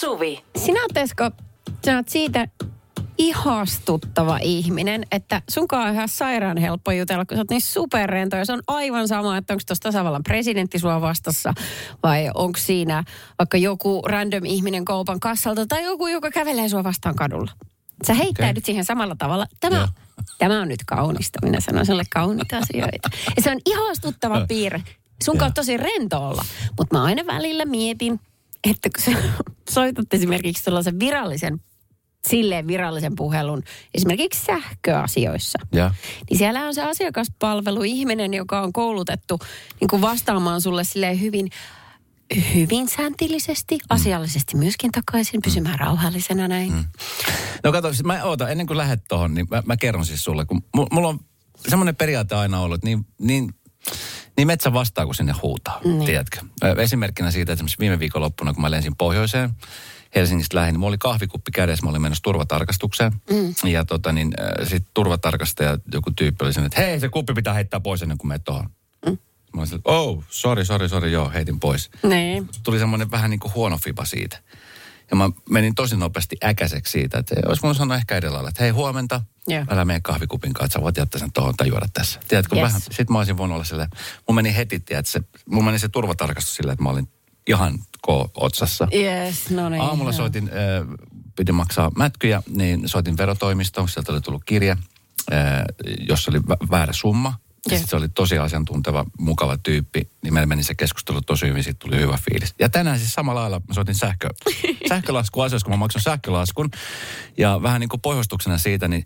Suvi. Sinä oot Esko, sä oot siitä ihastuttava ihminen, että sunkaan on ihan sairaan helppo jutella, kun sä oot niin superrento ja se on aivan sama, että onko tuossa tasavallan presidentti sua vastassa vai onko siinä vaikka joku random ihminen kaupan kassalta tai joku, joka kävelee sua vastaan kadulla. Sä heittäydyt okay. siihen samalla tavalla. Tämä, Joo. tämä on nyt kaunista, minä sanon sulle kauniita asioita. Ja se on ihastuttava piirre. Sun Joo. on tosi rento olla, mutta mä aina välillä mietin, että kun sä soitat esimerkiksi tuollaisen virallisen silleen virallisen puhelun esimerkiksi sähköasioissa. Ja. Niin siellä on se asiakaspalveluihminen, joka on koulutettu niin kuin vastaamaan sulle silleen hyvin, hyvin säntillisesti, asiallisesti myöskin takaisin, pysymään rauhallisena näin. Mm. No kato, siis mä ootan, ennen kuin lähdet tohon, niin mä, mä kerron siis sulle, kun mu- mulla on semmoinen periaate aina ollut, niin, niin, niin metsä vastaa, kun sinne huutaa, Niin. niin. tiedätkö? Esimerkkinä siitä, että esimerkiksi viime viikonloppuna, kun mä lensin pohjoiseen, Helsingistä lähin, niin mulla oli kahvikuppi kädessä, mä olin menossa turvatarkastukseen. Mm. Ja tota niin, sitten turvatarkastaja, joku tyyppi oli sen, että hei, se kuppi pitää heittää pois ennen kuin menet tohon. Mm. Mä olin oh, sorry, sorry, sorry, joo, heitin pois Niin. tuli semmoinen vähän niin kuin huono fiba siitä. Ja mä menin tosi nopeasti äkäiseksi siitä, että olisi mun sanoa ehkä edellä että hei huomenta, Joo. älä mene kahvikupin kanssa, sä voit jättää sen tuohon tai juoda tässä. Tiedätkö, Yes. vähän, sit mä olisin voinut olla silleen, mun meni heti, tiedät, se, mun meni se turvatarkastus silleen, että mä olin ihan K-otsassa. Yes, no niin. Aamulla joo. soitin, äh, piti maksaa mätkyjä, niin soitin verotoimistoon, sieltä oli tullut kirje, äh, jossa oli vä- väärä summa. Ja sitten se oli tosi asiantunteva, mukava tyyppi, niin meillä meni se keskustelu tosi hyvin, siitä tuli hyvä fiilis. Ja tänään siis samalla lailla mä soitin sähkö, sähkölasku asioissa, kun mä maksan sähkölaskun. Ja vähän niin kuin pohjustuksena siitä, niin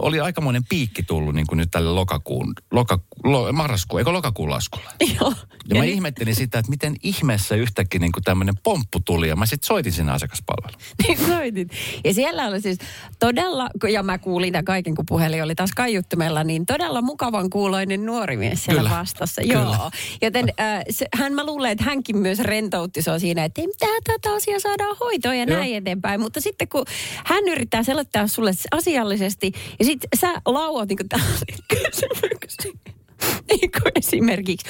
oli aikamoinen piikki tullut niin kuin nyt tälle lokakuun, loka, lo, marraskuun, eikö lokakuun laskulle? Joo. Ja mä nyt- ihmettelin sitä, että miten ihmeessä yhtäkkiä niin tämmöinen pomppu tuli ja mä sitten soitin sinne asiakaspalveluun. Niin soitit. Ja siellä oli siis todella, ja mä kuulin tämän kaiken, kun puhelin oli taas kaiuttimella, niin todella mukavan kuuloinen nuori mies siellä Kyllä. vastassa. Kyllä. Joo. Joten äh, se, hän mä luulen, että hänkin myös rentoutti sua siinä, että ei mitään, tätä asiaa saadaan hoitoon ja Joo. näin eteenpäin. Mutta sitten kun hän yrittää selottaa sulle asiallisesti, ja sitten sä lauat niin tällaisen niin kuin esimerkiksi.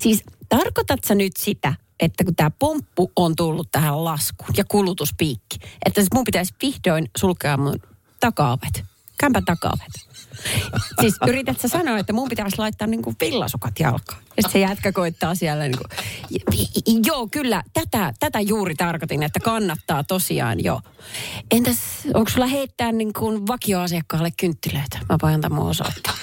Siis tarkoitat sä nyt sitä, että kun tämä pomppu on tullut tähän laskuun ja kulutuspiikki, että sit mun pitäisi vihdoin sulkea mun takaovet, kämpän takaovet. Siis yrität sä sanoa, että mun pitäisi laittaa niinku villasukat jalkaan. Ja se jätkä koittaa siellä niinku, "J- joo kyllä, tätä, tätä juuri tarkoitin, että kannattaa tosiaan jo. Entäs, onko sulla heittää niinku vakioasiakkaalle kynttilöitä? Mä voin antaa mun osoitteen.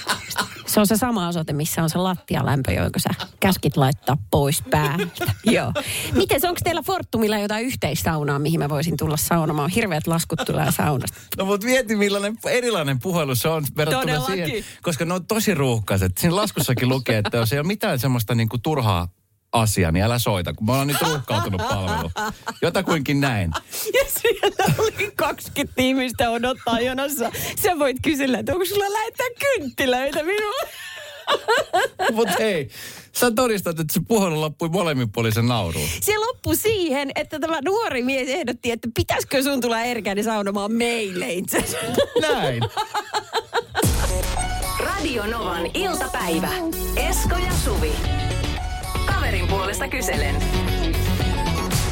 Se on se sama osoite, missä on se lattialämpö, jonka sä käskit laittaa pois päältä. Joo. Miten onko teillä Fortumilla jotain yhteissaunaa, mihin mä voisin tulla saunomaan? Hirveät laskut tulee saunasta. No mutta mieti millainen erilainen puhelu se on verrattuna Todellakin. siihen, koska ne on tosi ruuhkaiset. Siinä laskussakin lukee, että jos ei ole mitään semmoista niinku turhaa asiaa, niin älä soita, kun mä oon nyt ruuhkautunut palvelu. Jotakuinkin näin. Ja siellä oli 20 ihmistä odottaa jonossa. Sä voit kysellä, että onko sulla lähettää kynttilöitä minulle? Mutta hei, sä todistat, että se puhelu loppui molemminpuolisen nauruun. Se loppui siihen, että tämä nuori mies ehdotti, että pitäisikö sun tulla Erkäni saunomaan meille itse. Näin. Radio Novan iltapäivä. Esko ja Suvi. Puolesta kyselen.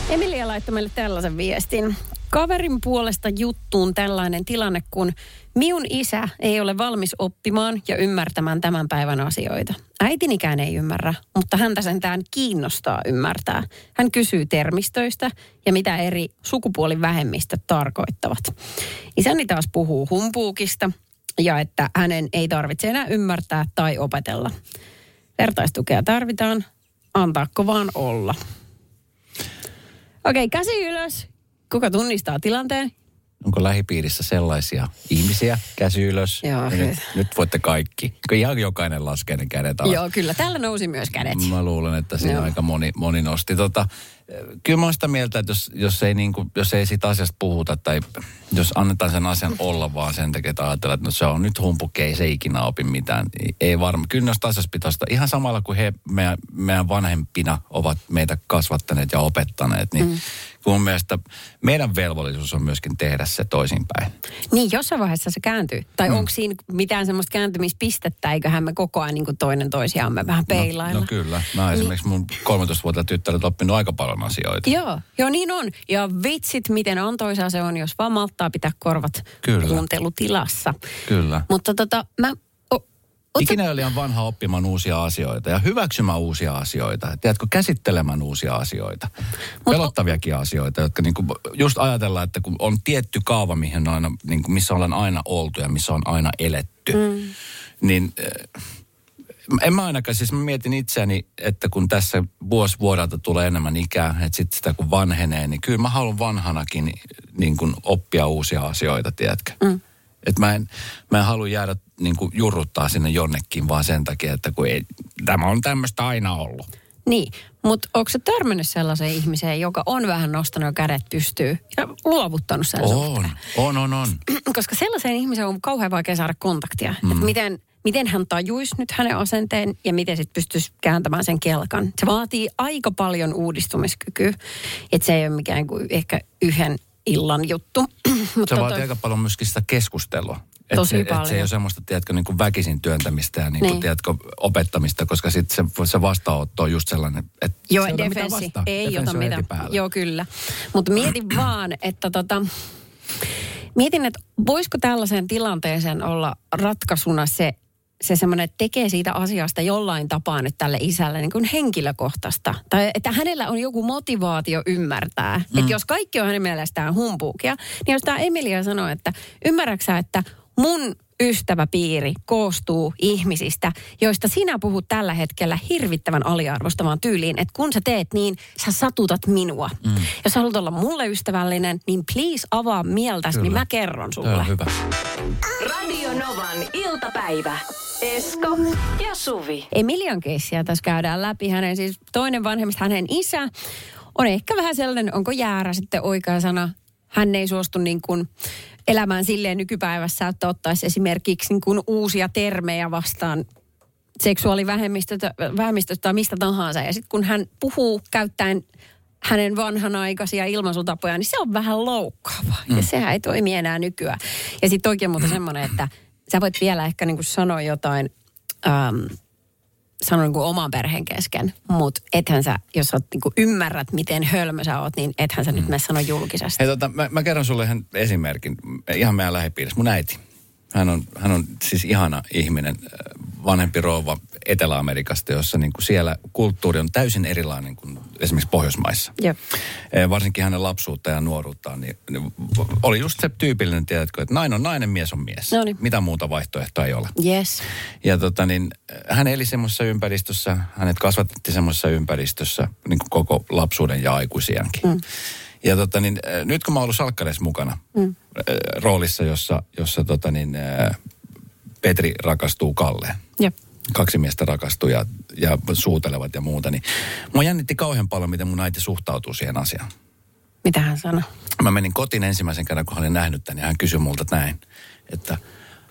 Emilia laittoi meille tällaisen viestin. Kaverin puolesta juttuun tällainen tilanne, kun minun isä ei ole valmis oppimaan ja ymmärtämään tämän päivän asioita. Äitinikään ei ymmärrä, mutta häntä sentään kiinnostaa ymmärtää. Hän kysyy termistöistä ja mitä eri sukupuolivähemmistöt tarkoittavat. Isäni taas puhuu humpuukista ja että hänen ei tarvitse enää ymmärtää tai opetella. Vertaistukea tarvitaan, antaako vaan olla. Okei, käsi ylös. Kuka tunnistaa tilanteen? Onko lähipiirissä sellaisia ihmisiä, käsi ylös? Joo, nyt, nyt voitte kaikki. Ihan jokainen laskee ne kädet alas. Joo, kyllä. Täällä nousi myös kädet. Mä luulen, että siinä Joo. aika moni, moni nosti. Tota, kyllä mä oon sitä mieltä, että jos, jos, ei niinku, jos ei siitä asiasta puhuta tai jos annetaan sen asian olla vaan sen takia, että ajatellaan, että no se on nyt humpuke, ei se ikinä opi mitään. Ei- varmaan. Kyllä noista asiasta pitäisi sitä- ihan samalla kuin he meidän, meidän vanhempina ovat meitä kasvattaneet ja opettaneet, niin mm. Kun mun mielestä meidän velvollisuus on myöskin tehdä se toisinpäin. Niin, jossain vaiheessa se kääntyy. Tai mm. onko siinä mitään semmoista kääntymispistettä, eiköhän me koko ajan niin kuin toinen toisiamme vähän peilailla. No, no kyllä. Mä niin. esimerkiksi mun 13-vuotiaat tyttäret oppinut aika paljon asioita. Joo, joo niin on. Ja vitsit, miten antoisaa se on, jos vaan malttaa pitää korvat kyllä. kuuntelutilassa. Kyllä. Mutta tota, mä Oot Ikinä oli liian vanha oppimaan uusia asioita ja hyväksymään uusia asioita. Tiedätkö, käsittelemään uusia asioita. Mut Pelottaviakin asioita, jotka niinku just ajatellaan, että kun on tietty kaava, mihin on aina, niinku, missä ollaan aina oltu ja missä on aina eletty. Mm. Niin eh, en mä ainakaan, siis mä mietin itseäni, että kun tässä vuosi vuodelta tulee enemmän ikää, että sitten sitä kun vanhenee, niin kyllä mä haluan vanhanakin niin kuin oppia uusia asioita, tiedätkö? Mm. Et mä en, mä en halua jäädä niin kuin jurruttaa sinne jonnekin vaan sen takia, että kun ei, tämä on tämmöistä aina ollut. Niin, mutta onko se törmännyt sellaiseen ihmiseen, joka on vähän nostanut jo kädet pystyy ja luovuttanut sen On, suhteen? on, on, on. Koska sellaiseen ihmiseen on kauhean vaikea saada kontaktia. Mm. Että miten, miten hän tajuisi nyt hänen asenteen ja miten sitten pystyisi kääntämään sen kelkan. Se vaatii aika paljon uudistumiskykyä. Että se ei ole mikään kuin ehkä yhden illan juttu. se vaatii toi... aika paljon myöskin sitä keskustelua. Tosi se, paljon. Et se ei ole semmoista, tiedätkö, niin kuin väkisin työntämistä ja niin kuin, niin. tiedätkö, opettamista, koska sitten se, se vastaanotto on just sellainen, että Joo, se defensi. Ei defensi ota mitään. Joo, kyllä. Mutta mietin vaan, että tota, mietin, että voisiko tällaisen tilanteeseen olla ratkaisuna se, se semmoinen, että tekee siitä asiasta jollain tapaa nyt tälle isälle niin kuin henkilökohtaista. Tai että hänellä on joku motivaatio ymmärtää. Mm. Että jos kaikki on hänen mielestään humpuukia, niin jos tämä Emilia sanoo, että ymmärräksä, että mun ystäväpiiri koostuu ihmisistä, joista sinä puhut tällä hetkellä hirvittävän aliarvostavaan tyyliin, että kun sä teet niin, sä satutat minua. Mm. Jos haluat olla mulle ystävällinen, niin please avaa mieltäsi, niin mä kerron sulle. Tämä hyvä. Radio Novan iltapäivä. Esko ja Suvi. Emilian keissiä tässä käydään läpi. Hänen siis toinen vanhemmista, hänen isä, on ehkä vähän sellainen, onko jäärä sitten oikea sana. Hän ei suostu niin kuin elämään silleen nykypäivässä, että ottaisi esimerkiksi niin kuin uusia termejä vastaan seksuaalivähemmistöstä tai mistä tahansa. Ja sitten kun hän puhuu käyttäen hänen vanhanaikaisia ilmaisutapoja, niin se on vähän loukkaava. Mm. Ja sehän ei toimi enää nykyään. Ja sitten oikein muuta semmoinen, että sä voit vielä ehkä niin kuin sanoa jotain, ähm, sanon niin kuin oman perheen kesken, mutta ethän sä, jos sä niin kuin ymmärrät, miten hölmö sä oot, niin ethän sä mm. nyt mene sano julkisesti. Hei, tota, mä, mä kerron sulle ihan esimerkin, ihan meidän lähipiirissä. Mun äiti, hän on, hän on siis ihana ihminen, vanhempi rouva Etelä-Amerikasta, jossa niin kuin siellä kulttuuri on täysin erilainen kuin esimerkiksi Pohjoismaissa. Jep. Varsinkin hänen lapsuutta ja nuoruuttaan, niin, niin oli just se tyypillinen, tiedätkö, että nainen on nainen, mies on mies. Noniin. Mitä muuta vaihtoehtoa ei ole. Yes. Ja tota niin, hän eli semmoisessa ympäristössä, hänet kasvatettiin semmoisessa ympäristössä niin kuin koko lapsuuden ja aikuisiankin. Mm. Ja tota niin, nyt kun mä oon ollut Salkkareissa mukana mm. roolissa, jossa, jossa tota niin, Petri rakastuu Kalleen. Jep kaksi miestä rakastuu ja, ja suutelevat ja muuta, niin mua jännitti kauhean paljon, miten mun äiti suhtautuu siihen asiaan. Mitä hän sanoi? Mä menin kotiin ensimmäisen kerran, kun hän oli nähnyt tämän, ja hän kysyi multa näin, että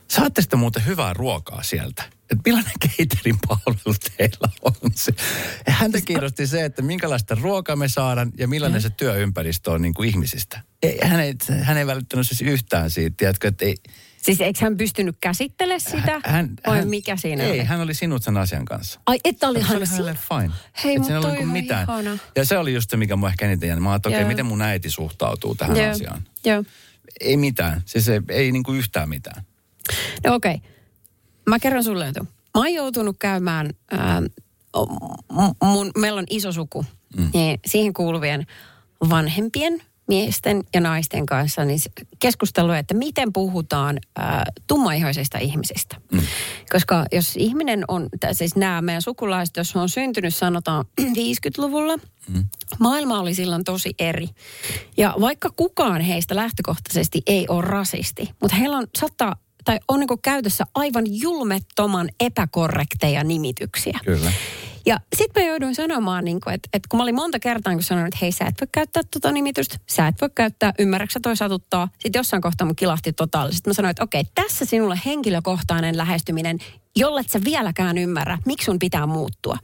saatte sitten muuten hyvää ruokaa sieltä? Että millainen caterin palvelu teillä on se? Häntä siis kiinnosti se, että minkälaista ruokaa me saadaan ja millainen se työympäristö on niin kuin ihmisistä. Ei, hän, ei, hän ei välittänyt siis yhtään siitä, tiedätkö, että ei, Siis eikö hän pystynyt käsittelemään sitä? Hän, Vai hän, mikä siinä ei, oli? hän oli sinut sen asian kanssa. Ai, että oli hän Se oli fine. Hei, mutta toi niinku mitään. Ihana. Ja se oli just se, mikä mua ehkä eniten jäänyt. Mä okei, okay, miten mun äiti suhtautuu tähän Joo. asiaan. Joo. Ei mitään. Siis ei, ei niinku yhtään mitään. No okei. Okay. Mä kerron sulle, että mä oon joutunut käymään, ää, mun, meillä on iso suku, mm. niin siihen kuuluvien vanhempien miesten ja naisten kanssa niin keskustelua, että miten puhutaan äh, tummaihoisista ihmisistä. Mm. Koska jos ihminen on, siis nämä meidän sukulaiset, jos on syntynyt sanotaan 50-luvulla, mm. maailma oli silloin tosi eri. Ja vaikka kukaan heistä lähtökohtaisesti ei ole rasisti, mutta heillä on saattaa tai on niin käytössä aivan julmettoman epäkorrekteja nimityksiä. Kyllä. Ja sitten mä jouduin sanomaan, niin että, että kun mä olin monta kertaa kun sanoin, että hei sä et voi käyttää tota nimitystä, sä et voi käyttää, ymmärräksä toi satuttaa. Sitten jossain kohtaa mun kilahti totaalisesti. Mä sanoin, että okei, tässä sinulle henkilökohtainen lähestyminen, jollet sä vieläkään ymmärrä, miksi sun pitää muuttua.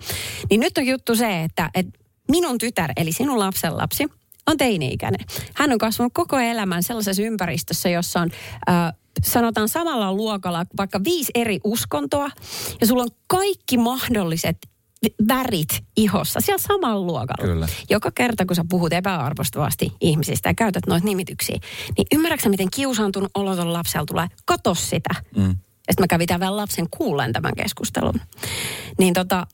Niin nyt on juttu se, että, että minun tytär, eli sinun lapsen lapsi, on teini-ikäinen. Hän on kasvanut koko elämän sellaisessa ympäristössä, jossa on... Äh, sanotaan samalla luokalla vaikka viisi eri uskontoa ja sulla on kaikki mahdolliset värit ihossa siellä samalla luokalla. Kyllä. Joka kerta, kun sä puhut epäarvostavasti ihmisistä ja käytät noita nimityksiä, niin ymmärrätkö miten kiusaantunut oloton lapsella tulee? Kato sitä. Mm. Ja sitten mä kävin tämän lapsen kuulleen tämän keskustelun. Niin tota,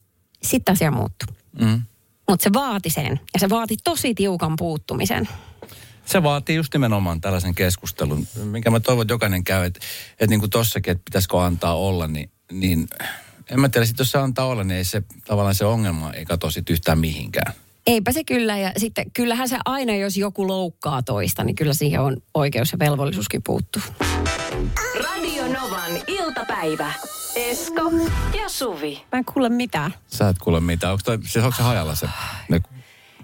sitten asia muuttui. Mm. Mutta se vaati sen. Ja se vaati tosi tiukan puuttumisen. Se vaatii just nimenomaan tällaisen keskustelun, minkä mä toivon, että jokainen käy, että, että niin kuin tossakin, että pitäisikö antaa olla, niin, niin en mä tiedä, jos se antaa olla, niin ei se tavallaan se ongelma ei katoa sit yhtään mihinkään. Eipä se kyllä, ja sitten kyllähän se aina, jos joku loukkaa toista, niin kyllä siihen on oikeus ja velvollisuuskin puuttuu. Radio Novan iltapäivä. Esko ja Suvi. Mä en kuule mitään. Sä et kuule mitään. Onko, toi, siis onko se hajalla se? Ne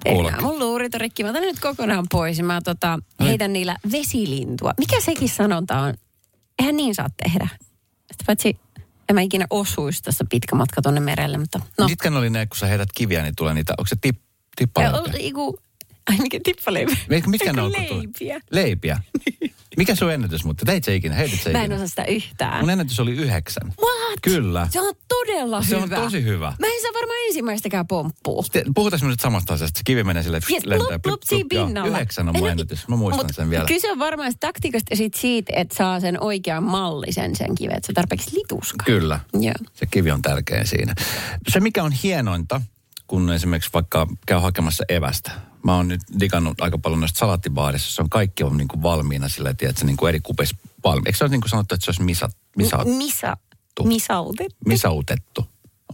Enää mun luurit on rikki. Mä otan nyt kokonaan pois. Mä tota, heitän niillä vesilintua. Mikä sekin sanonta on? Eihän niin saa tehdä. Sitten paitsi en mä ikinä osuisi tässä pitkä matka tonne merelle, mutta no. Mitkä ne oli ne, kun sä heität kiviä, niin tulee niitä, onko se tip, tippaleipä? Ai mikä tippaleipä? Mitkä ne on? Leipiä. Leipiä. Mikä sun ennätys, mutta teit se ikinä? Heitit se Mä en osaa sitä yhtään. Mun ennätys oli yhdeksän. What? Kyllä. Se on todella se hyvä. Se on tosi hyvä. Mä en saa varmaan ensimmäistäkään pomppua. Puhutaan nyt samasta asiasta. Se kivi menee sille yes, lentää. Plup, plup, pinnalla. Yhdeksän on mun ennätys. Mä muistan Mut sen vielä. Kyse on varmaan taktiikasta sit siitä, että saa sen oikean mallisen sen kiven. Että se tarpeeksi lituska. Kyllä. Joo. Se kivi on tärkeä siinä. Se mikä on hienointa, kun esimerkiksi vaikka käy hakemassa evästä. Mä oon nyt digannut aika paljon noista salattibaarissa, se on kaikki on niin kuin valmiina sillä, että niin kuin eri kupeissa valmiina. Eikö se ole niin kuin sanottu, että se olisi misa, misa, misattu? Misautettu. Misautettu.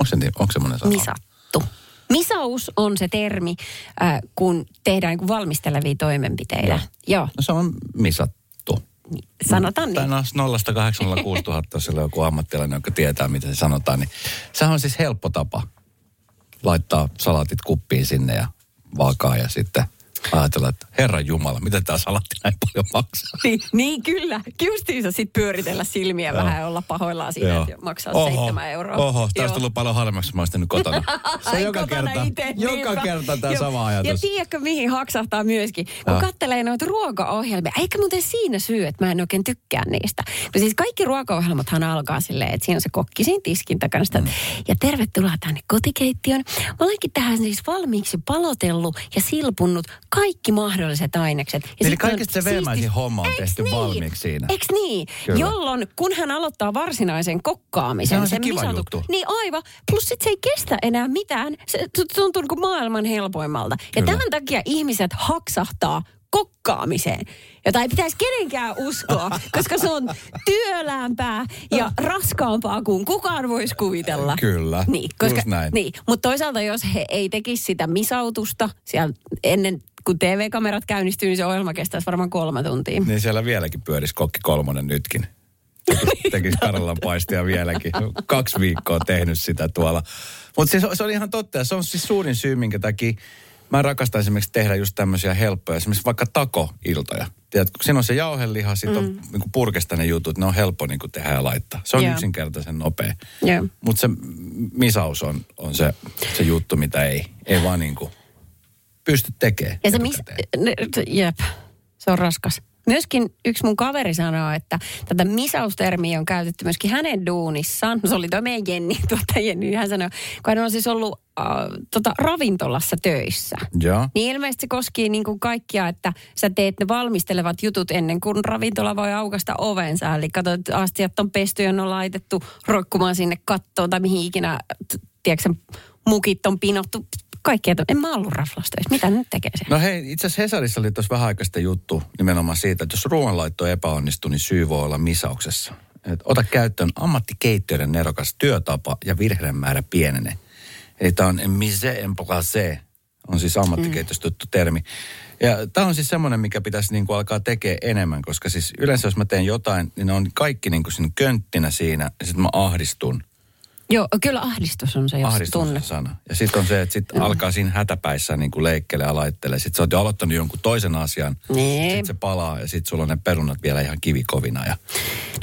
Onko se, onko semmoinen sana? Misattu. Misaus on se termi, äh, kun tehdään niin kuin valmistelevia toimenpiteitä. Joo. Joo. No se on misattu. Sanotaan niin. No 0 000, jos on joku ammattilainen, joka tietää, miten se sanotaan, niin sehän on siis helppo tapa laittaa salatit kuppiin sinne ja vaakaa ja sitten ajatella, että Herran Jumala, mitä tämä salatti näin paljon maksaa? Niin, niin kyllä. Justiinsa sitten pyöritellä silmiä Joo. vähän ja olla pahoillaan siitä, Joo. että maksaa oho, seitsemän euroa. Oho, tämä olisi tullut paljon halvemmaksi, mä olisin kotona. Se on joka kerta, ite, joka niinpä. kerta tämä sama ajatus. Ja tiedätkö, mihin haksahtaa myöskin? Kun katselee noita ruokaohjelmia, eikä muuten siinä syy, että mä en oikein tykkää niistä. No siis kaikki ruokaohjelmathan alkaa silleen, että siinä on se kokki siinä tiskin takana. Sitä, mm. Ja tervetuloa tänne kotikeittiöön. Mä olenkin tähän siis valmiiksi palotellut ja silpunnut kaikki mahdolliset ainekset. Ja Eli kaikesta se veemäisin homma on tehty niin? valmiiksi siinä. Eiks niin? Kyllä. Jolloin, kun hän aloittaa varsinaisen kokkaamisen. Se on se kiva misatu, juttu. Niin aivan. Plus sit se ei kestä enää mitään. Se tuntuu niin kuin maailman helpoimmalta. Ja Kyllä. tämän takia ihmiset haksahtaa kokkaamiseen, jota ei pitäisi kenenkään uskoa, koska se on työläämpää ja raskaampaa kuin kukaan voisi kuvitella. Kyllä, niin, koska, näin. Niin, mutta toisaalta jos he ei tekisi sitä misautusta siellä ennen kun TV-kamerat käynnistyy, niin se ohjelma kestäisi varmaan kolme tuntia. Niin siellä vieläkin pyörisi kokki kolmonen nytkin. Tekisi Karjalan paistia vieläkin. Kaksi viikkoa tehnyt sitä tuolla. Mutta se, se oli ihan totta ja se on siis suurin syy, minkä takia mä rakastan esimerkiksi tehdä just tämmöisiä helppoja, esimerkiksi vaikka takoiltoja. Tiedätkö, siinä on se jauheliha, sitten mm. on niin purkesta ne jutut, ne on helppo niin tehdä ja laittaa. Se on yeah. yksinkertaisen nopea. Yeah. Mutta se misaus on, on se, se juttu, mitä ei, ei vaan niin kuin pysty tekemään. Ja se mis, jep, se on raskas. Myöskin yksi mun kaveri sanoo, että tätä misaustermiä on käytetty myöskin hänen duunissaan. Se oli tuo meidän Jenni, tuota Jenni. Hän sanoi, kun hän on siis ollut äh, tota, ravintolassa töissä. Ja. Niin ilmeisesti se koskee niin kuin kaikkia, että sä teet ne valmistelevat jutut ennen kuin ravintola voi aukasta ovensa. Eli katsot, astiat on pesty ja on laitettu roikkumaan sinne kattoon tai mihin ikinä, tiedätkö, mukit on pinottu kaikkea. En mä ollut raflastoissa. Mitä nyt tekee se? No hei, itse asiassa Hesarissa oli tuossa vähän aikaista juttu nimenomaan siitä, että jos ruoanlaitto epäonnistuu, niin syy voi olla misauksessa. Et ota käyttöön ammattikeittiöiden nerokas työtapa ja virheiden määrä pienene. Eli tämä on mise en placé, on siis ammattikeittiöstä tuttu termi. Ja tämä on siis semmoinen, mikä pitäisi niin alkaa tekemään enemmän, koska siis yleensä jos mä teen jotain, niin ne on kaikki niin kuin könttinä siinä ja sitten mä ahdistun – Joo, kyllä ahdistus on se, jos ahdistus tunne. sana. Ja sitten on se, että sitten alkaa siinä hätäpäissä niin kuin leikkelee ja laittelee. Sitten sä oot jo aloittanut jonkun toisen asian. Niin. Sitten se palaa ja sitten sulla on ne perunat vielä ihan kivikovina. Ja...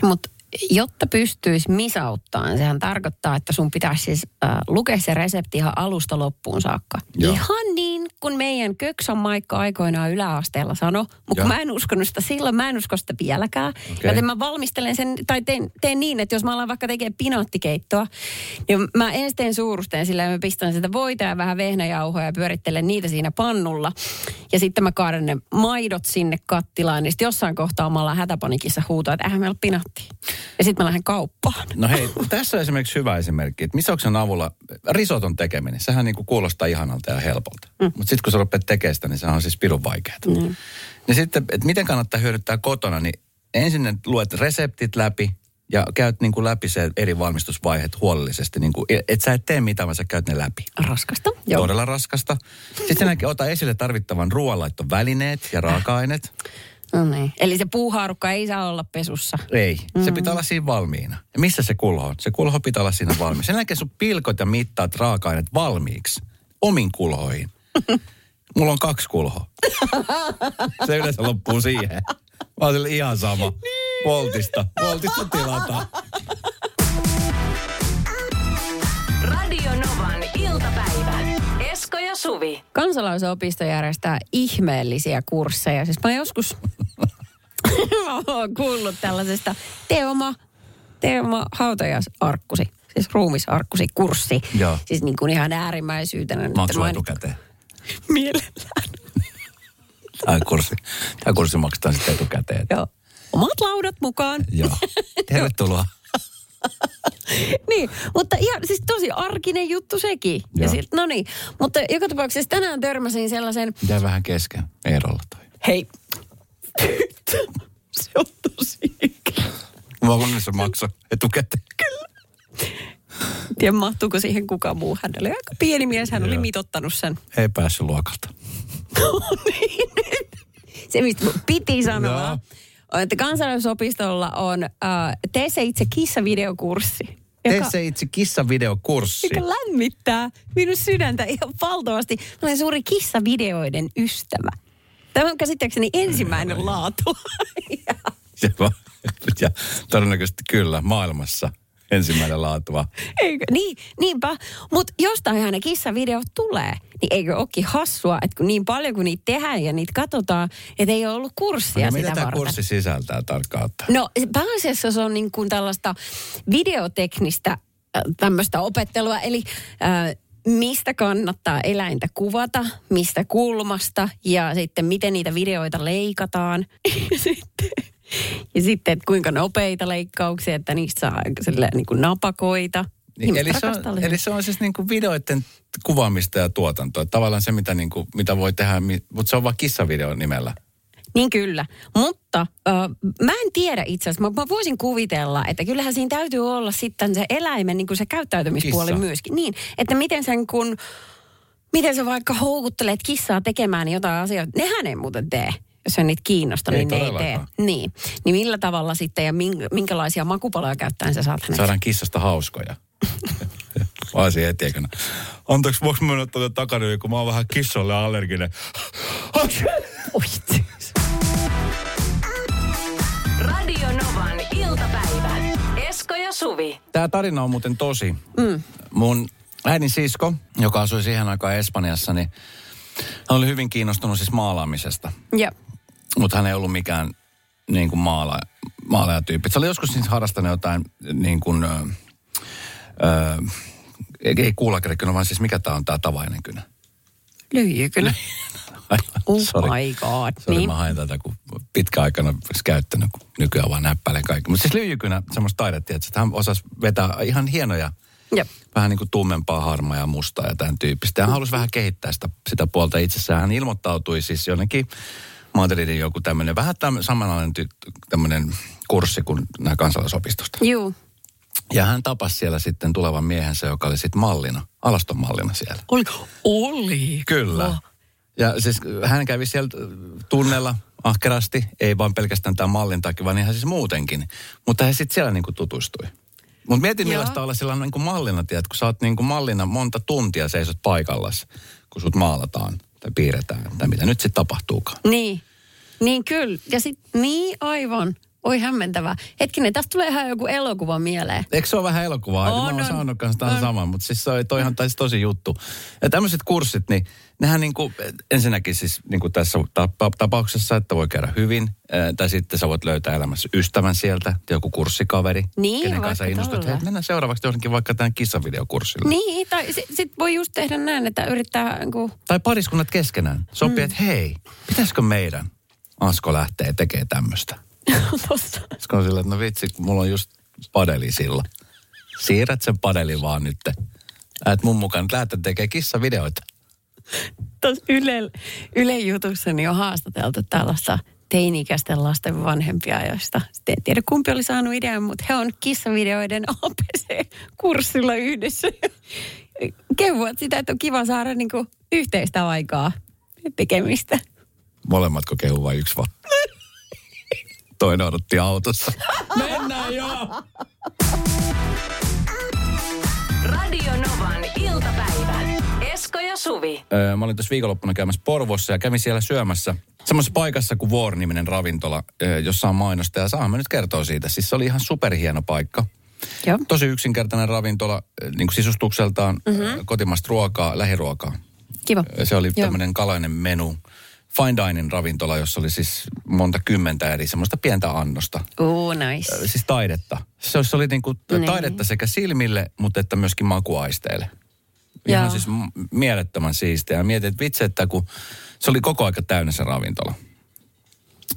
Mutta jotta pystyisi misauttaan, sehän tarkoittaa, että sun pitäisi siis äh, lukea se resepti ihan alusta loppuun saakka. Joo. Ihan niin kuin meidän Köksän Maikka aikoinaan yläasteella sanoi, mutta mä en uskonut sitä silloin, mä en usko sitä vieläkään. Okay. Joten mä valmistelen sen, tai teen, teen niin, että jos mä alan vaikka tekemään pinaattikeittoa, niin mä ensin teen suurusteen sillä mä pistän sitä voita ja vähän vehnäjauhoja ja pyörittelen niitä siinä pannulla. Ja sitten mä kaadan ne maidot sinne kattilaan, niin sitten jossain kohtaa mä ollaan hätäpanikissa huutaa, että eihän meillä. Ja sitten mä lähden kauppaan. No hei, tässä on esimerkiksi hyvä esimerkki, että misauksen avulla risoton tekeminen, sehän niin kuin kuulostaa ihanalta ja helpolta. Mm. Mutta sitten kun sä rupeat tekemään sitä, niin sehän on siis pirun vaikeaa. Mm. Ja sitten, että miten kannattaa hyödyntää kotona, niin ensin luet reseptit läpi ja käyt niin kuin läpi se eri valmistusvaiheet huolellisesti. Niin kuin, et sä et tee mitään, vaan sä käyt ne läpi. Raskasta. Joo. Todella raskasta. Sitten sen ota esille tarvittavan ruoanlaittovälineet ja raaka-aineet. No niin. Eli se puuhaarukka ei saa olla pesussa. Ei, se pitää olla siinä valmiina. Ja missä se kulho on? Se kulho pitää olla siinä valmiina. Sen jälkeen sun pilkot ja mittaat raaka-aineet valmiiksi. Omin kulhoihin. Mulla on kaksi kulhoa. Se yleensä loppuu siihen. Mä oon ihan sama. Voltista. Voltista tilataan. Radio Novan iltapäivä. Esko ja Suvi. Kansalaisopisto järjestää ihmeellisiä kursseja. Siis mä joskus mä oon kuullut tällaisesta Teoma, Teoma hautajaisarkkusi, siis ruumisarkkusi kurssi. Joo. Siis niin kuin ihan äärimmäisyytenä. nyt Maksu mainit- etukäteen. Mielellään. Tämä kurssi, tämä kurssi maksetaan sitten etukäteen. Joo. Omat laudat mukaan. Joo. Tervetuloa. niin, mutta ihan siis tosi arkinen juttu sekin. Ja Joo. sit, no niin, mutta joka tapauksessa tänään törmäsin sellaisen, Jäi vähän kesken Eerolla toi. hei, se on tosi ikävä. Mä voin se maksaa etukäteen. Tiedä mahtuuko siihen kukaan muu. Hän oli aika pieni mies, hän oli Joo. mitottanut sen. Ei päässyt luokalta. Se, mistä piti sanoa, Joo. on, että kansalaisopistolla on äh, Tee se itse kissa-videokurssi. Tee Joka, se itse kissavideokurssi. joka lämmittää minun sydäntä ihan valtavasti. Mä olen suuri kissavideoiden ystävä. Tämä on käsittääkseni ensimmäinen laatu. Ja ja todennäköisesti kyllä, maailmassa ensimmäinen laatua. Eikö? Niin, niinpä. Mutta jostain ne kissavideot tulee. Niin eikö olekin hassua, että kun niin paljon kun niitä tehdään ja niitä katsotaan, että ei ole ollut kurssia Ja sitä mitä tämä varten. kurssi sisältää tarkkaan ottaen? No pääasiassa se on niin kuin tällaista videoteknistä äh, tämmöistä opettelua, eli äh, mistä kannattaa eläintä kuvata, mistä kulmasta ja sitten miten niitä videoita leikataan. Ja sitten, ja sitten että kuinka nopeita leikkauksia, että niistä saa silleen niin kuin napakoita. Niin, eli, se on, eli se on siis niin kuin videoiden kuvaamista ja tuotantoa. Tavallaan se, mitä, niin kuin, mitä voi tehdä, mutta se on vaan kissavideo nimellä. Niin kyllä, mutta ö, mä en tiedä itse asiassa, mä, mä voisin kuvitella, että kyllähän siinä täytyy olla sitten se eläimen niin kuin se käyttäytymispuoli Kissa. myöskin. Niin, että miten sen kun, miten sä vaikka houkuttelet kissaa tekemään jotain asioita, nehän ei muuten tee. Jos se niitä kiinnostaa, Ei niin ne ei tee. Niin. niin millä tavalla sitten ja mink- minkälaisia makupaloja käyttäen sä saat hänet? Saadaan kissasta hauskoja. Asia heti ekana. Anteeksi, voiko mennä tuota takana, kun mä oon vähän kissalle allerginen. Oi, Radio Novan iltapäivä. Esko ja Suvi. Tämä tarina on muuten tosi. Mm. Mun äidin sisko, joka asui siihen aikaan Espanjassa, niin hän oli hyvin kiinnostunut siis maalaamisesta. ja, Mutta hän ei ollut mikään niin kuin maala, maalaajatyyppi. Se oli joskus siis harrastanut jotain niin kuin, ö, ö, ei, kuulakerikynä, vaan siis mikä tämä on tämä tavainen kynä. lyijykynä. Oh Sorry. my god. Sorry, Niin. mä hain tätä, kun pitkä aikana käyttänyt, kun nykyään vaan näppäilen kaikki. Mutta siis lyijykynä, semmoista taidettiin, että hän osasi vetää ihan hienoja, Jep. vähän niin kuin tummempaa, harmaa ja mustaa ja tämän tyyppistä. Hän halusi vähän kehittää sitä, sitä puolta itsessään. Hän ilmoittautui siis jonnekin Madridin joku tämmöinen, vähän tämmöinen samanlainen ty, tämmöinen kurssi kuin nämä kansalaisopistosta. Juu. Ja hän tapasi siellä sitten tulevan miehensä, joka oli sitten mallina, alaston mallina siellä. Oli. Oli. Kyllä. Ja siis hän kävi siellä tunnella ahkerasti, ei vain pelkästään tämän mallin takia, vaan ihan siis muutenkin. Mutta he sitten siellä niinku tutustui. Mutta mietin Joo. millaista olla sillä niinku mallina, tiedät, kun sä oot niinku mallina monta tuntia seisot paikallas, kun sut maalataan tai piirretään, tai mitä nyt sitten tapahtuukaan. Niin. Niin kyllä. Ja sit, niin aivan. Oi hämmentävää. Hetkinen, tästä tulee ihan joku elokuva mieleen. Eikö se ole vähän elokuvaa? On, Mä oon on. saanut kanssa tämän saman, mutta siis se on taisi tosi juttu. Ja tämmöiset kurssit, niin nehän niin kuin, ensinnäkin siis niin kuin tässä tapa- tapauksessa, että voi käydä hyvin, tai sitten sä voit löytää elämässä ystävän sieltä, joku kurssikaveri, Niin, kenen kanssa innostut. Hei, mennään seuraavaksi johonkin vaikka tämän kissavideokurssille. Niin, tai sitten sit voi just tehdä näin, että yrittää niin kuin, Tai pariskunnat keskenään sopii, Mm. että hei, pitäisikö meidän Asko lähtee tekemään tämmöistä? Tossa. Sitten on silleen, että no vitsi, kun mulla on just padeli sillä. Siirrät sen padelin vaan nyt. Lähet mun mukaan, nyt lähdette tekemään kissavideoita. Tuossa Yle, Yle jutussa niin on haastateltu tällaista teini-ikäisten lasten vanhempia, joista sitten en tiedä kumpi oli saanut idean, mutta he on kissavideoiden APC-kurssilla yhdessä. Kehuvat sitä, että on kiva saada niinku yhteistä aikaa tekemistä. Molemmatko kehu vai yksi vaan? Toinen odotti autossa. Mennään joo! Radio Novan iltapäivä. Esko ja Suvi. Öö, mä olin tuossa viikonloppuna käymässä Porvossa ja kävin siellä syömässä semmoisessa paikassa kuin Vuor-niminen ravintola, öö, jossa on mainosta. Ja saahan mä nyt kertoa siitä. Siis se oli ihan superhieno paikka. Joo. Tosi yksinkertainen ravintola, niin kuin sisustukseltaan, mm-hmm. kotimaista ruokaa, lähiruokaa. Kiva. Se oli tämmöinen kalainen menu. Fine dining ravintola, jossa oli siis monta kymmentä eri semmoista pientä annosta. Oh, nice. Siis taidetta. Se, se oli niinku Niin. taidetta sekä silmille, mutta että myöskin makuaisteille. Ihan Joo. siis mielettömän siistiä. Ja mietin, että vitsi, että kun se oli koko aika täynnä se ravintola.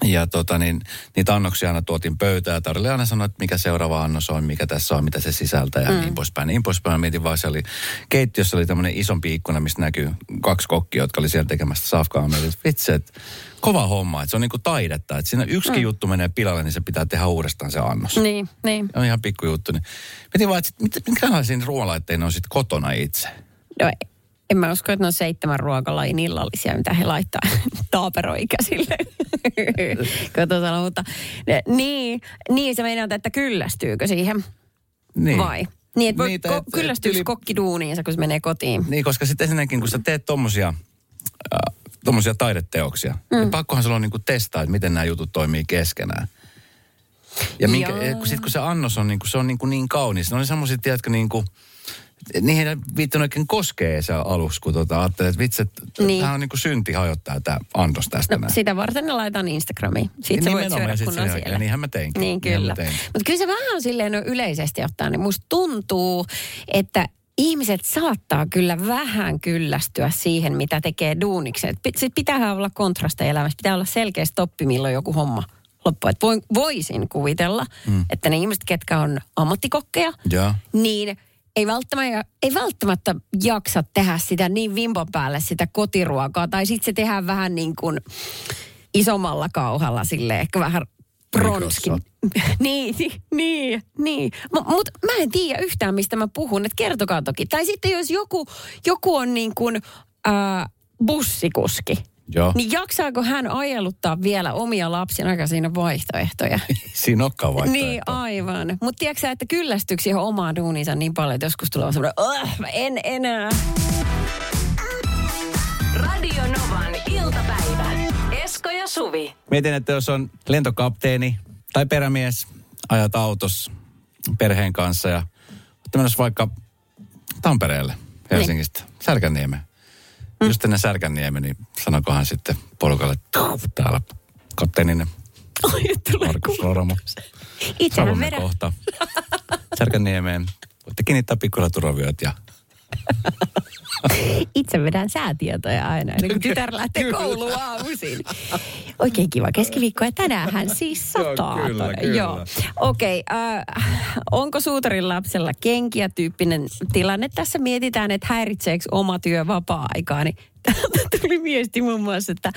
Ja tota niin, niitä annoksia aina tuotiin pöytään. Tarille aina sanoi, että mikä seuraava annos on, mikä tässä on, mitä se sisältää ja mm. niin poispäin. Niin poispäin. Mietin vaan, se oli, keittiössä oli tämmöinen isompi ikkuna, mistä näkyy kaksi kokkia, jotka oli siellä tekemässä safkaa. Mietin, että vitsi, että kova homma, että se on niinku taidetta. Että siinä yksikin mm. juttu menee pilalle, niin se pitää tehdä uudestaan se annos. Niin, niin. On ihan pikkujuttu. Niin. Mietin vaan, että sit, mit- minkälaisia ruoanlaitteita ne on sitten kotona itse. No, en mä usko, että ne on seitsemän ruokalajin illallisia, mitä he laittaa taaperoikäisille. Kotosalla, mutta ne, niin, niin se meinaat, että kyllästyykö siihen Niin. vai? Niin, että voi Niitä, ko- et- kyllästyykö yli- kokki duuniinsa, kun se menee kotiin? Niin, koska sitten ensinnäkin, kun sä teet tommosia, äh, tommosia taideteoksia, mm. niin pakkohan sulla on niinku testaa, että miten nämä jutut toimii keskenään. Ja minkä, kun, sit, kun se annos on, niinku, se on niinku niin kaunis, ne oli semmoisia, tiedätkö, niinku, niihin ei viittynyt oikein koskee se alus, kun tota, ajattelee, että vitsi, Niin. niin. tämä on niinku synti hajottaa tämä annos tästä No, näin. sitä varten ne laitan Instagramiin. Siitä sä voit syödä ja sit jälkeen, siellä. niinhän mä teinkin. Niin kyllä. Mutta kyllä se vähän on silleen no yleisesti ottaen, niin musta tuntuu, että ihmiset saattaa kyllä vähän kyllästyä siihen, mitä tekee duuniksi. Sitten pitää olla kontrasteja elämässä, pitää olla selkeä stoppi, milloin joku homma loppuu. Et voin, voisin kuvitella, mm. että ne ihmiset, ketkä on ammattikokkeja, Joo. niin ei välttämättä, ei välttämättä jaksa tehdä sitä niin vimpan päälle sitä kotiruokaa. Tai sitten se tehdään vähän niin kuin isommalla kauhalla sille ehkä vähän bronskin. niin, niin, niin, niin. Mutta mä en tiedä yhtään, mistä mä puhun. Että kertokaa toki. Tai sitten jos joku, joku on niin kuin äh, bussikuski. Joo. Niin jaksaako hän ajeluttaa vielä omia lapsia aika siinä vaihtoehtoja? Siinä onkaan vaihtoehto. Niin, aivan. Mutta tiedätkö että kyllästyykö siihen omaan duuniinsa niin paljon, että joskus tulee semmoinen, "Ugh, mä en enää. Radio Novan iltapäivä. Esko ja Suvi. Mietin, että jos on lentokapteeni tai perämies, ajat autossa perheen kanssa ja olette menossa vaikka Tampereelle Helsingistä, niin. Särkänniemeen. Mm. Just ennen Särkänniemen, niin sanokohan sitten porukalle, "Tuh, täällä kapteeninen Ai, tulee Markus kuva. Roramo. Itsehän vedän. kohta Särkänniemeen. Voitte kiinnittää pikkulaturaviot ja Itse vedän säätietoja aina, ennen kuin tytär lähtee kouluun aamuisin. Oikein kiva keskiviikko ja tänäänhän siis sataa. Joo, kyllä, kyllä. Joo. Okei, äh, onko suutarin lapsella kenkiä tyyppinen tilanne? Tässä mietitään, että häiritseekö oma työ vapaa-aikaa. Niin täältä tuli viesti muun muassa, että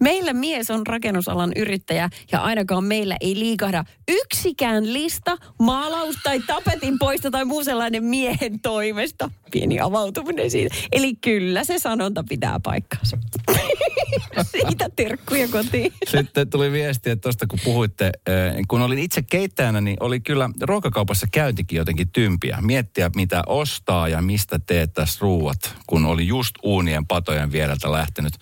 meillä mies on rakennusalan yrittäjä ja ainakaan meillä ei liikahda yksikään lista, maalaus tai tapetin poisto tai muu sellainen miehen toimesta. Pieni avautuminen siitä. Eli kyllä se sanonta pitää paikkaansa. Siitä terkkuja kotiin. Sitten tuli viesti, että tuosta kun puhuitte, kun olin itse keittäjänä, niin oli kyllä ruokakaupassa käyntikin jotenkin tympiä. Miettiä, mitä ostaa ja mistä teet tässä ruuat, kun oli just uunien patojen viereltä lähtenyt.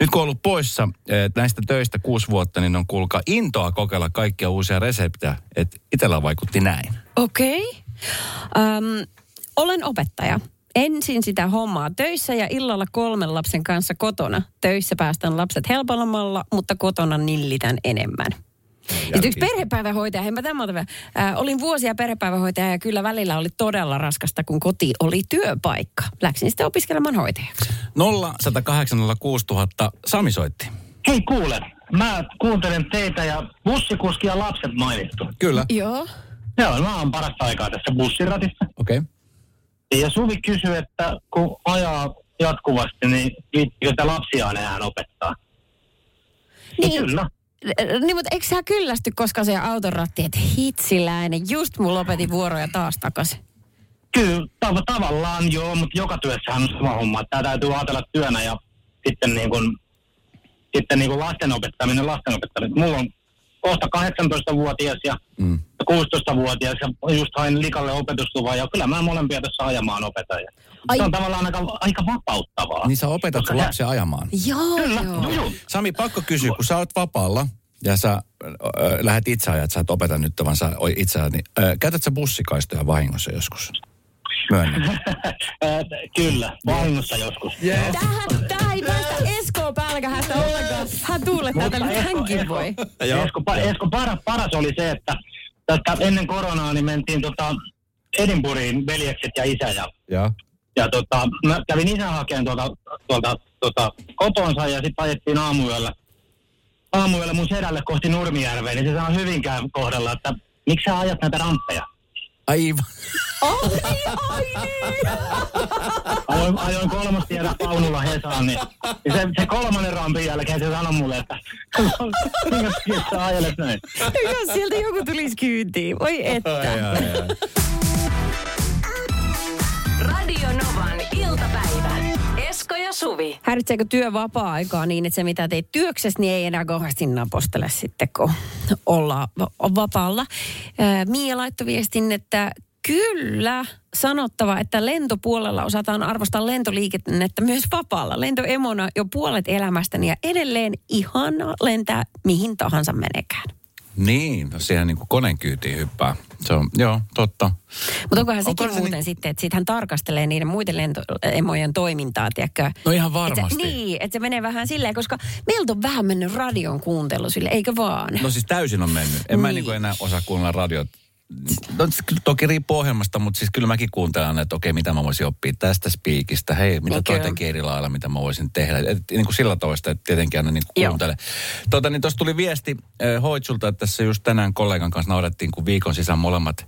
Nyt kun on ollut poissa eh, näistä töistä kuusi vuotta, niin on kuulkaa intoa kokeilla kaikkia uusia reseptejä. Että itsellä vaikutti näin. Okei. Okay. Um, olen opettaja. Ensin sitä hommaa töissä ja illalla kolmen lapsen kanssa kotona. Töissä päästän lapset helpommalla, mutta kotona nillitän enemmän. Sitten yksi perhepäivähoitaja, hei mä tämän äh, olin vuosia perhepäivähoitaja ja kyllä välillä oli todella raskasta, kun koti oli työpaikka. Läksin sitten opiskelemaan hoitajaksi. 0 108 000 Sami soitti. Hei kuule, mä kuuntelen teitä ja bussikuski ja lapset mainittu. Kyllä. Joo. Joo, mä oon parasta aikaa tässä bussiratissa. Okei. Okay. Ja Suvi kysyy, että kun ajaa jatkuvasti, niin viittikö lapsia enää opettaa? Ja Niin. Kyllä. Niin, mutta eikö sä kyllästy koskaan se auton ratti, että hitsiläinen, just mun lopetin vuoroja taas takaisin. Kyllä, tav- tavallaan joo, mutta joka työssähän on sama homma. Tämä täytyy ajatella työnä ja sitten niin kuin, sitten niin kuin lasten opettaminen, lasten opettaminen. Mulla on kohta 18-vuotias ja Mm. 16-vuotias ja just hain likalle opetusluvan ja kyllä mä molempia tässä ajamaan opetan. Ja Ai- Se on tavallaan aika, aika vapauttavaa. Niin sä opetat sun lapsia ajamaan. Joo, Kyllä, joo. joo, joo. Sami, pakko kysyä, kun sä oot vapaalla ja sä ö, lähdet itse ajat, sä et opeta nyt, vaan sä itse ajat, niin ö, käytät sä bussikaistoja vahingossa joskus? Kyllä, vahingossa joskus. Tähän, tähän ei päästä Eskoon pälkähästä ollenkaan. Hän tuulettaa tälle, nyt hänkin voi. Esko, pa, Esko paras, paras oli se, että tästä ennen koronaa niin mentiin tota Edinburghiin veljekset ja isä ja, Joo. ja tota, mä kävin isän hakemaan tuolta, tuolta tota, kotonsa ja sitten ajettiin aamuyöllä, aamuyöllä mun sedälle kohti Nurmijärveä, niin se sanoi Hyvinkään kohdalla, että miksi sä ajat näitä ramppeja? Aivan. Ai, ai niin. Ajoin, ajoin kolmostiellä Paunulla Hesaan, niin, niin se, se kolmannen rampin jälkeen se sanoi mulle, että minkä takia sä ajelet näin? Jos sieltä joku tulisi kyytiin. Voi että. Ai, ai, ai. Radio Novan iltapäivä. Esko ja Suvi. Häiritseekö työ vapaa-aikaa niin, että se mitä teet työksessä, niin ei enää kauheasti napostele sitten, kun ollaan va- vapaalla. Mia laittoi viestin, että kyllä sanottava, että lentopuolella osataan arvostaa lentoliikennettä myös vapaalla. Lentoemona jo puolet elämästäni ja edelleen ihana lentää mihin tahansa menekään. Niin, no siihen niin kuin koneen kyytiin hyppää. Se on, joo, totta. Mutta onkohan sekin Onko se muuten niin- sitten, että sitten hän tarkastelee niiden muiden lentoemojen toimintaa, tiedätkö? No ihan Et varmasti. Se, niin, että se menee vähän silleen, koska meiltä on vähän mennyt radion kuuntelu sille, eikö vaan? No siis täysin on mennyt. En mä Niin. niin kuin enää osaa kuunnella radiot. No, siis toki riippuu ohjelmasta, mutta siis kyllä mäkin kuuntelen, että okei, mitä mä voisin oppia tästä spiikistä. Hei, mitä Niin toi eri lailla, mitä mä voisin tehdä. Et, niin kuin sillä tavoista, että tietenkin aina niin kuin Joo. kuuntele. Tota, niin tuossa tuli viesti äh, Hoitsulta, että tässä just tänään kollegan kanssa naurettiin, kun viikon sisään molemmat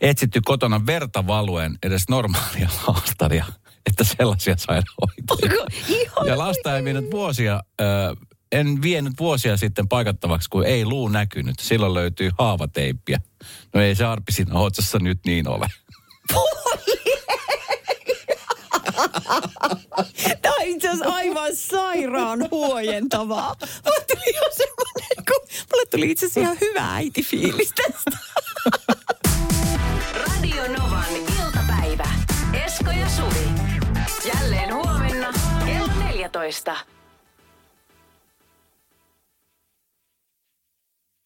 etsitty kotona verta valuen edes normaalia laastaria, että sellaisia sairaanhoitajia. Ja lasta ei vienyt vuosia, ö, en vienyt vuosia sitten paikattavaksi, kun ei luu näkynyt. Silloin löytyy haavateippiä. No ei se arpi siinä otsassa nyt niin ole. Tämä on itse asiassa aivan sairaan huojentavaa. Mulle tuli semmoinen, kun mulle tuli itse asiassa ihan hyvä äitifiilis tästä. Radio Novan iltapäivä. Esko ja Suvi. Jälleen huomenna kello 14.